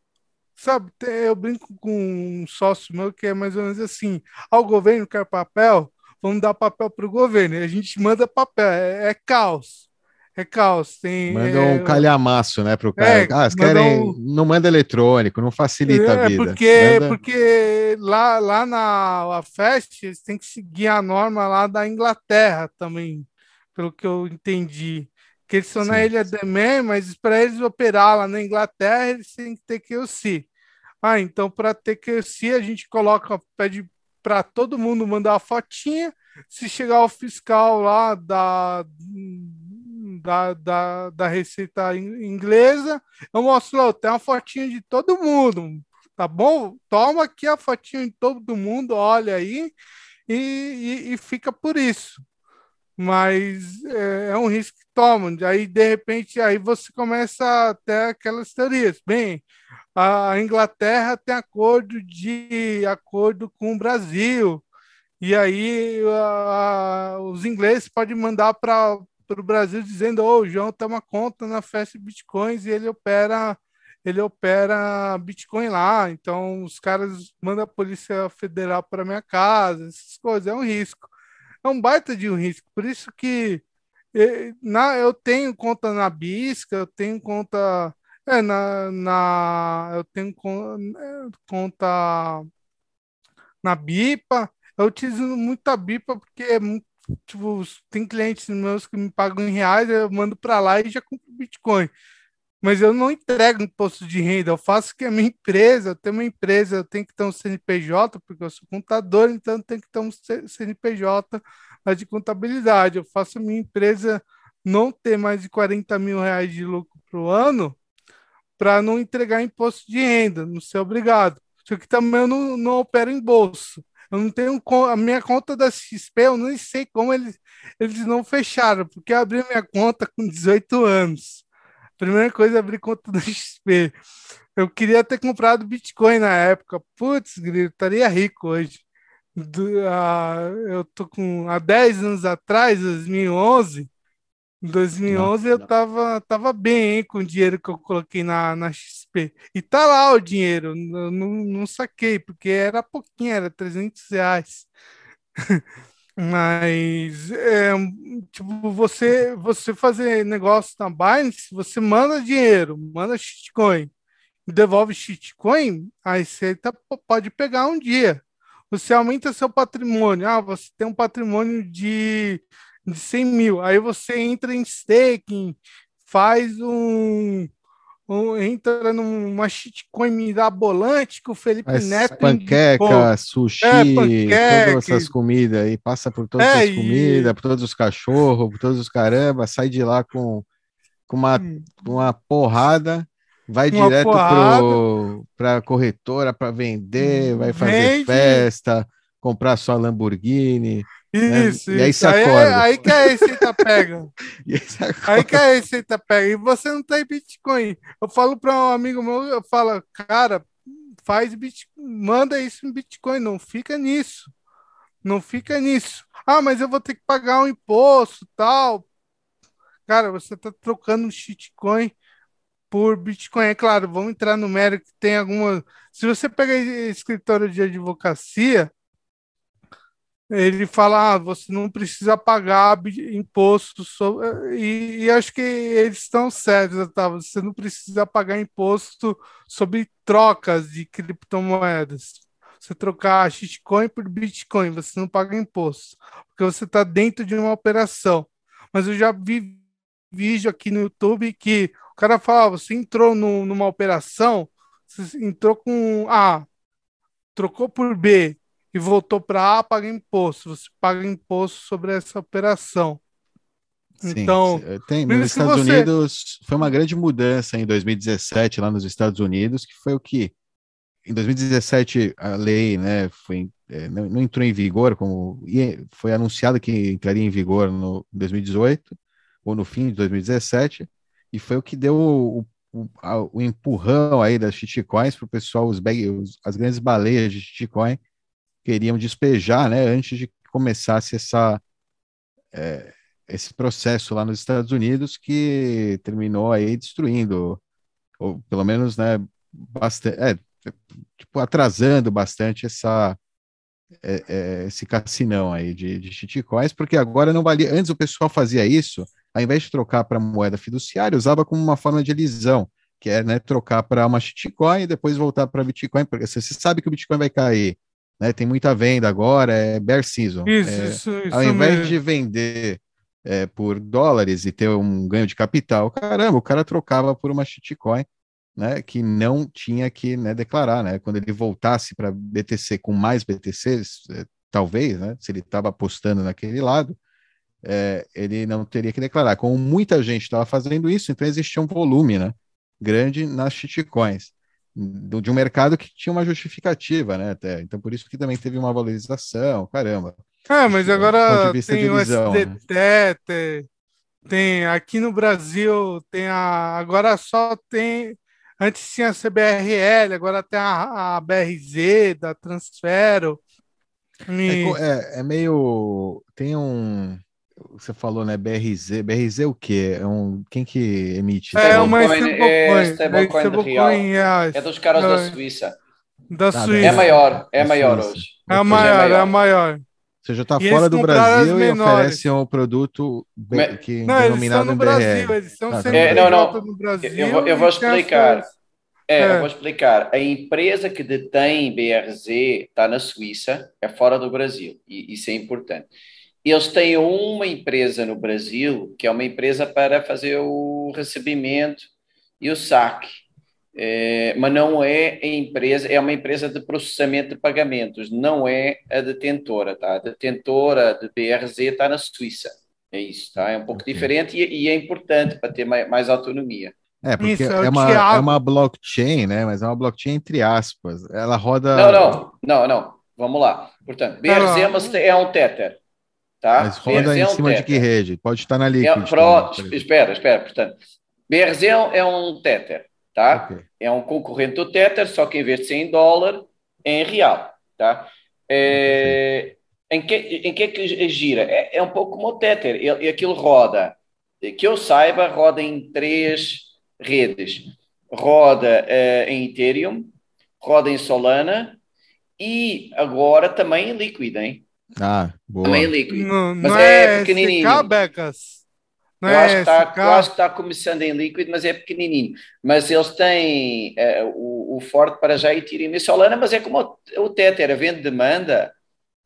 Sabe, eu brinco com um sócio meu que é mais ou menos assim: ao governo quer papel, vamos dar papel para o governo. A gente manda papel, é, é caos. É caos. Tem, manda um é, calhamaço, né, para o cara. É, ah, querem. Um... Não manda eletrônico, não facilita é, a vida. Porque, manda... porque lá, lá na FEST, eles têm que seguir a norma lá da Inglaterra também pelo que eu entendi. Que eles são Sim. na Ilha de Man, mas para eles operar lá na Inglaterra, eles têm que ter QC. Ah, então para ter QC, a gente coloca, pede para todo mundo mandar a fotinha. Se chegar o fiscal lá da, da, da, da Receita Inglesa, eu mostro tem uma fotinha de todo mundo, tá bom? Toma aqui a fotinha de todo mundo, olha aí, e, e, e fica por isso mas é, é, um risco que tomam. Aí, de repente, aí você começa a ter aquelas teorias. Bem, a Inglaterra tem acordo de acordo com o Brasil, e aí a, os ingleses podem mandar para o Brasil dizendo: oh, o João tem uma conta na Festa Bitcoins e ele opera. Ele opera Bitcoin lá, então os caras mandam a Polícia Federal para minha casa, essas coisas, é um risco é um baita de um risco. Por isso que na, eu tenho conta na Bisca, eu tenho conta é, na, na eu tenho eh, conta na Bipa. Eu utilizo muito a Bipa porque é muito, tipo, tem clientes meus que me pagam em reais, eu mando para lá e já compro Bitcoin mas eu não entrego imposto de renda, eu faço que a minha empresa, eu tenho uma empresa, eu tenho que ter um CNPJ, porque eu sou contador, então eu tenho que ter um CNPJ de contabilidade. Eu faço a minha empresa não ter mais de 40 mil reais de lucro o ano para não entregar imposto de renda, não ser obrigado. Só que também eu não, não opero em bolsa. Eu não tenho a minha conta da XP, eu nem sei como eles, eles não fecharam, porque eu abri minha conta com 18 anos. Primeira coisa, abrir conta do XP. Eu queria ter comprado Bitcoin na época. Putz, grito, estaria rico hoje. Do, uh, eu tô com há 10 anos atrás, 2011. Em 2011 não, eu Tava, tava bem hein, com o dinheiro que eu coloquei na, na XP. E tá lá o dinheiro, não, não saquei, porque era pouquinho, era 300 reais. Mas, é, tipo, você, você fazer negócio na Binance, você manda dinheiro, manda shitcoin, devolve shitcoin, aí você tá, pode pegar um dia. Você aumenta seu patrimônio. Ah, você tem um patrimônio de, de 100 mil. Aí você entra em staking, faz um, entra numa shitcoin mirabolante que o Felipe Mas Neto panqueca, sushi, é, todas essas comidas aí, passa por todas é, as comidas, e... por todos os cachorros, por todos os caramba, sai de lá com, com uma, hum. uma porrada, vai uma direto para a corretora para vender, vai fazer Vende. festa, comprar sua Lamborghini. Né? Isso, né? E aí você aí, acorda. Aí que a receita pega. aí, aí, que a receita pega. E você não tem Bitcoin. Eu falo para um amigo meu, eu falo, cara, faz Bitcoin, manda isso em Bitcoin, não fica nisso. Não fica nisso. Ah, mas eu vou ter que pagar um imposto, tal. Cara, você está trocando shitcoin por Bitcoin. É claro, vamos entrar no mérito que tem alguma. Se você pega escritório de advocacia, ele fala, ah, você não precisa pagar imposto sobre... e, e, acho que eles estão certos, tá? Você não precisa pagar imposto sobre trocas de criptomoedas. Você trocar Bitcoin por Bitcoin, você não paga imposto, porque você está dentro de uma operação. Mas eu já vi vídeo aqui no YouTube que o cara fala, ah, você entrou no, numa operação, você entrou com A, trocou por B, e voltou para A, paga imposto. Você paga imposto sobre essa operação. Sim, então, tem, nos Estados você... Unidos foi uma grande mudança em 2017 lá nos Estados Unidos, que foi o que em 2017 a lei, né, foi é, não, não, entrou em vigor como foi anunciado que entraria em vigor no 2018 ou no fim de 2017 e foi o que deu o, o, o empurrão aí das shitcoins para o pessoal os, bag, os, as grandes baleias de shitcoin queriam despejar, né, antes de que começasse essa, é, esse processo lá nos Estados Unidos que terminou aí destruindo, ou pelo menos, né, bastante, é, tipo, atrasando bastante essa, é, é, esse cassinão aí de, de shitcoins, porque agora não valia, antes o pessoal fazia isso, ao invés de trocar para moeda fiduciária, usava como uma forma de elisão, que é né, trocar para uma shitcoin e depois voltar para Bitcoin, porque você sabe que o Bitcoin vai cair, né? Tem muita venda agora, é bear season. Isso, é, isso, isso Ao invés mesmo. de vender é, por dólares e ter um ganho de capital, caramba, o cara trocava por uma shitcoin, né? Que não tinha que né, declarar, né? Quando ele voltasse para BTC com mais BTCs, é, talvez, né? Se ele estava apostando naquele lado, é, ele não teria que declarar. Como muita gente estava fazendo isso, então existia um volume, né? Grande nas shitcoins de um mercado que tinha uma justificativa, né? Até. Então, por isso que também teve uma valorização, caramba. Ah, mas agora tem o SDT, né? tem, tem, aqui no Brasil tem a. Agora só tem. Antes tinha a CBRL, agora tem a, a BRZ da Transfero. E... É, é, é meio. Tem um você falou, né? BRZ. BRZ é o quê? É um, quem que emite? É uma stablecoin. É stablecoin do real. É dos caras é. da Suíça. Da tá, Suíça. É maior, é maior hoje. É a maior, é a maior. Você já está fora do Brasil e oferece um produto que não, denominado em Brasil, BR. Eles ah, tá. é, não, não. no Brasil. Eu, vou, eu vou explicar. É, é, eu vou explicar. A empresa que detém BRZ está na Suíça, é fora do Brasil, e isso é importante eles têm uma empresa no Brasil, que é uma empresa para fazer o recebimento e o saque, é, mas não é a empresa, é uma empresa de processamento de pagamentos, não é a detentora, tá? A detentora de BRZ está na Suíça, é isso, tá? É um pouco okay. diferente e, e, é importante para ter mais, mais autonomia. É, porque isso, é, uma, é uma blockchain, né? Mas é uma blockchain entre aspas. Ela roda. Não, não, não, não. Vamos lá. Portanto, BRZ é um Tether. Tá? Mas roda em cima de que rede? Pode estar na Liquid. É, pro, espera, espera. Portanto, BRZ é um Tether, tá? Okay. É um concorrente do Tether, só que em vez de ser em dólar, é em real, tá? É, em, que, em que é que gira? É, é um pouco como o Tether. E aquilo roda, que eu saiba, roda em três redes. Roda uh, em Ethereum, roda em Solana e agora também em Liquid, hein? Ah, boa. Também líquido. Não, mas não é, é pequenininho. SK, Becas? Não eu, é acho tá, eu acho que está começando em líquido, mas é pequenininho. Mas eles têm é, o, o forte para já ir em Solana, mas é como o, o Tether, a venda demanda,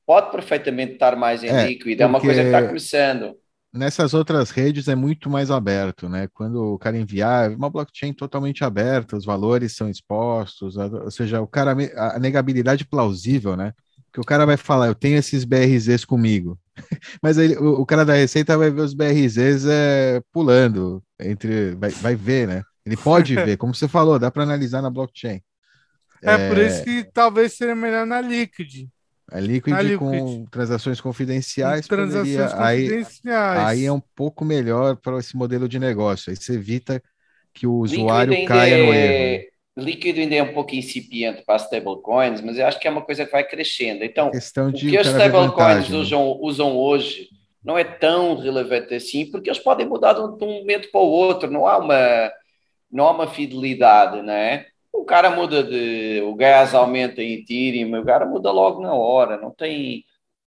pode perfeitamente estar mais em é, líquido. É uma coisa que está começando. Nessas outras redes é muito mais aberto, né? Quando o cara enviar, uma blockchain totalmente aberta, os valores são expostos, ou seja, o cara, a negabilidade plausível, né? Que o cara vai falar, eu tenho esses BRZs comigo. Mas aí, o, o, cara da Receita vai ver os BRZs é, pulando entre. Vai, vai ver, né? Ele pode ver, como você falou, dá para analisar na blockchain. É, é, por isso que talvez seria melhor na Liquid. A Liquid, na Liquid. com transações confidenciais, transações poderia, confidenciais. Aí, aí é um pouco melhor para esse modelo de negócio. Aí você evita que o usuário caia no erro líquido ainda é um pouco incipiente para as stablecoins, mas eu acho que é uma coisa que vai crescendo. Então, o que as stablecoins usam, usam hoje não é tão relevante assim, porque eles podem mudar de um, de um, momento para o outro, não há uma, não há uma fidelidade, não é? O cara muda de. O gás aumenta em Ethereum, o cara muda logo na hora, não tem.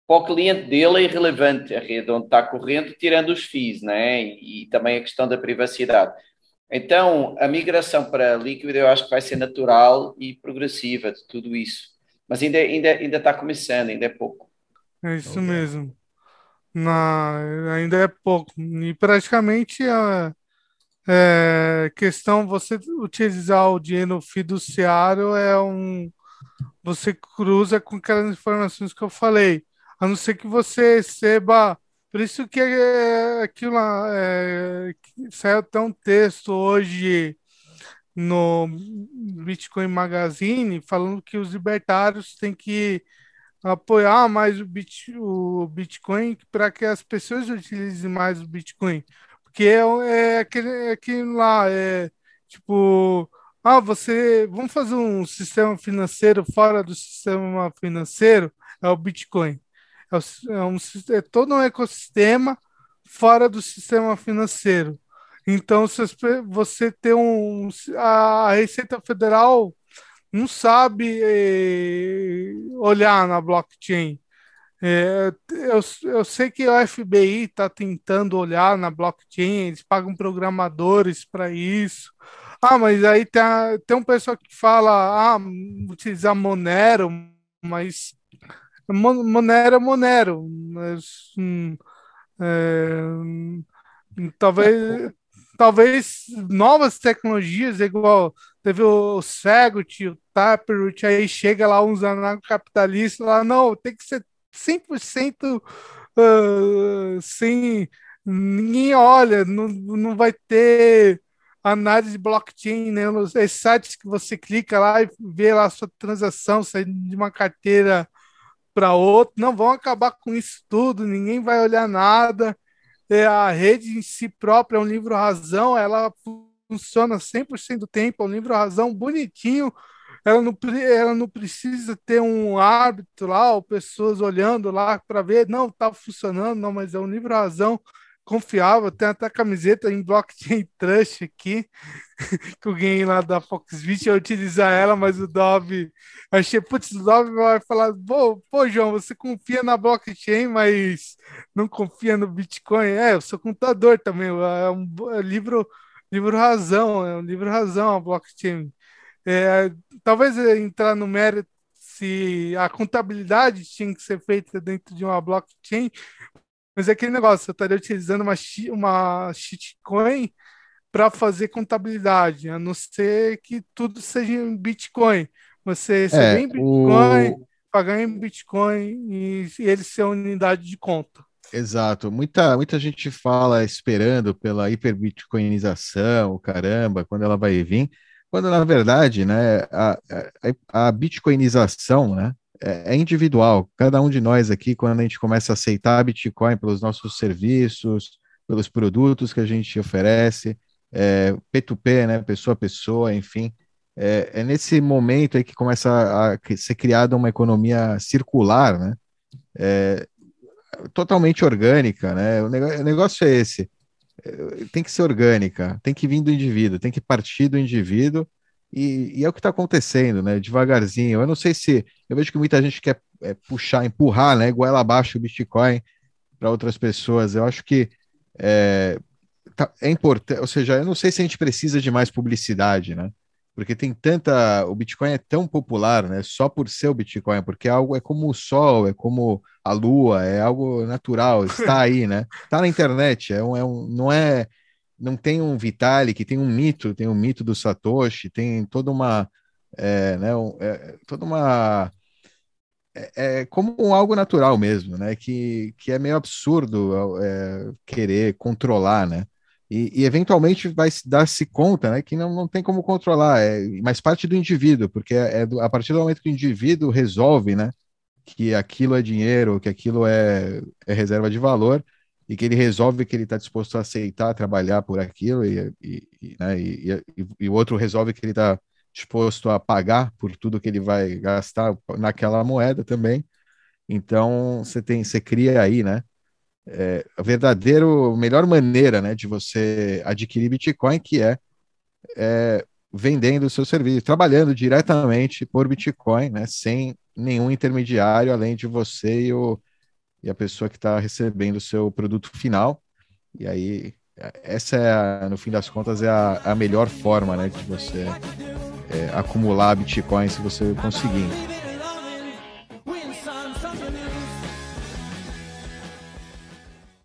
para o cliente dele é irrelevante a rede onde está correndo, tirando os FIIs, né? E, e também a questão da privacidade. Então, a migração para líquido eu acho que vai ser natural e progressiva de tudo isso. Mas ainda, ainda, ainda está começando, ainda é pouco. É isso okay. mesmo. Na, ainda é pouco. E praticamente a é, questão você utilizar o dinheiro fiduciário é um. Você cruza com aquelas informações que eu falei. A não ser que você receba por isso que é, aquilo lá, é, saiu até um texto hoje no Bitcoin Magazine falando que os libertários têm que apoiar mais o, Bit, o Bitcoin para que as pessoas utilizem mais o Bitcoin. Porque é, é, aquele, é aquilo lá, é tipo, ah, você, vamos fazer um sistema financeiro fora do sistema financeiro, é o Bitcoin. É, é, um, é todo um ecossistema fora do sistema financeiro. Então, se você tem um. A Receita Federal não sabe eh, olhar na blockchain. É, eu, eu sei que o FBI está tentando olhar na blockchain, eles pagam programadores para isso. Ah, mas aí tem, tem um pessoal que fala, ah, utilizar Monero, mas Monero é Monero, mas hum, é, hum, talvez talvez novas tecnologias, igual teve o Segwit, o Taproot, aí chega lá uns anarcocapitalistas lá, não, tem que ser 100% uh, sem ninguém olha, não, não vai ter análise de blockchain, né? Sites que você clica lá e vê lá a sua transação saindo de uma carteira para outro, não vão acabar com isso tudo, ninguém vai olhar nada. É, a rede em si própria é um livro razão, ela funciona 100% do tempo, é um livro razão bonitinho, ela não, ela não precisa ter um árbitro lá, ou pessoas olhando lá para ver, não, está funcionando, não, mas é um livro razão confiável, tem até camiseta em blockchain trust aqui, que alguém lá da Foxbit ia utilizar ela, mas o Dove, achei, putz, o Dove vai falar, pô, pô, João, você confia na blockchain, mas não confia no Bitcoin? É, eu sou contador também, é um é livro, livro razão, é um livro razão a blockchain. É, talvez entrar no mérito se a contabilidade tinha que ser feita dentro de uma blockchain, mas é aquele negócio, eu estaria utilizando uma, uma shitcoin para fazer contabilidade, a não ser que tudo seja em Bitcoin. Você receber é, em Bitcoin, o... pagar em Bitcoin e, e ele ser unidade de conta. Exato. Muita, muita gente fala esperando pela hiperbitcoinização, caramba, quando ela vai vir, quando na verdade, né, a, a, a bitcoinização, né, é, é individual. Cada um de nós aqui, quando a gente começa a aceitar Bitcoin pelos nossos serviços, pelos produtos que a gente oferece, é, P2P, né, pessoa a pessoa, enfim, é, é nesse momento aí que começa a, ser criada uma economia circular, né, é, totalmente orgânica, né, o negócio, o negócio é esse, é, tem que ser orgânica, tem que vir do indivíduo, tem que partir do indivíduo, e, e, é o que está acontecendo, né? Devagarzinho. Eu não sei se. Eu vejo que muita gente quer é, puxar, empurrar, né? Goela abaixo o Bitcoin para outras pessoas. Eu acho que é, tá, é importante. Ou seja, eu não sei se a gente precisa de mais publicidade, né? Porque tem tanta. O Bitcoin é tão popular, né? Só por ser o Bitcoin, porque é algo é como o sol, é como a lua, é algo natural, está aí, né? Está na internet, é um, é um, não é não tem um Vitalik, tem um mito, tem um mito do Satoshi, tem toda uma, é, né, um, é, toda uma é, é, como algo natural mesmo, né, que, que é meio absurdo é, querer controlar, né, e, e, eventualmente vai dar-se conta, né, que não, não tem como controlar, é, mas parte do indivíduo, porque é, é do, a partir do momento que o indivíduo resolve, né, que aquilo é dinheiro, que aquilo é, é reserva de valor, e que ele resolve que ele está disposto a aceitar trabalhar por aquilo e, e, e, né, e, o outro resolve que ele está disposto a pagar por tudo que ele vai gastar naquela moeda também. Então você tem, você cria aí, né? É, a verdadeiro melhor maneira, né, de você adquirir Bitcoin, que é, é vendendo o seu serviço, trabalhando diretamente por Bitcoin, né, sem nenhum intermediário além de você e o e a pessoa que está recebendo o seu produto final. E aí, essa é, a, no fim das contas, é a, a melhor forma né, de você é, acumular Bitcoin se você conseguir.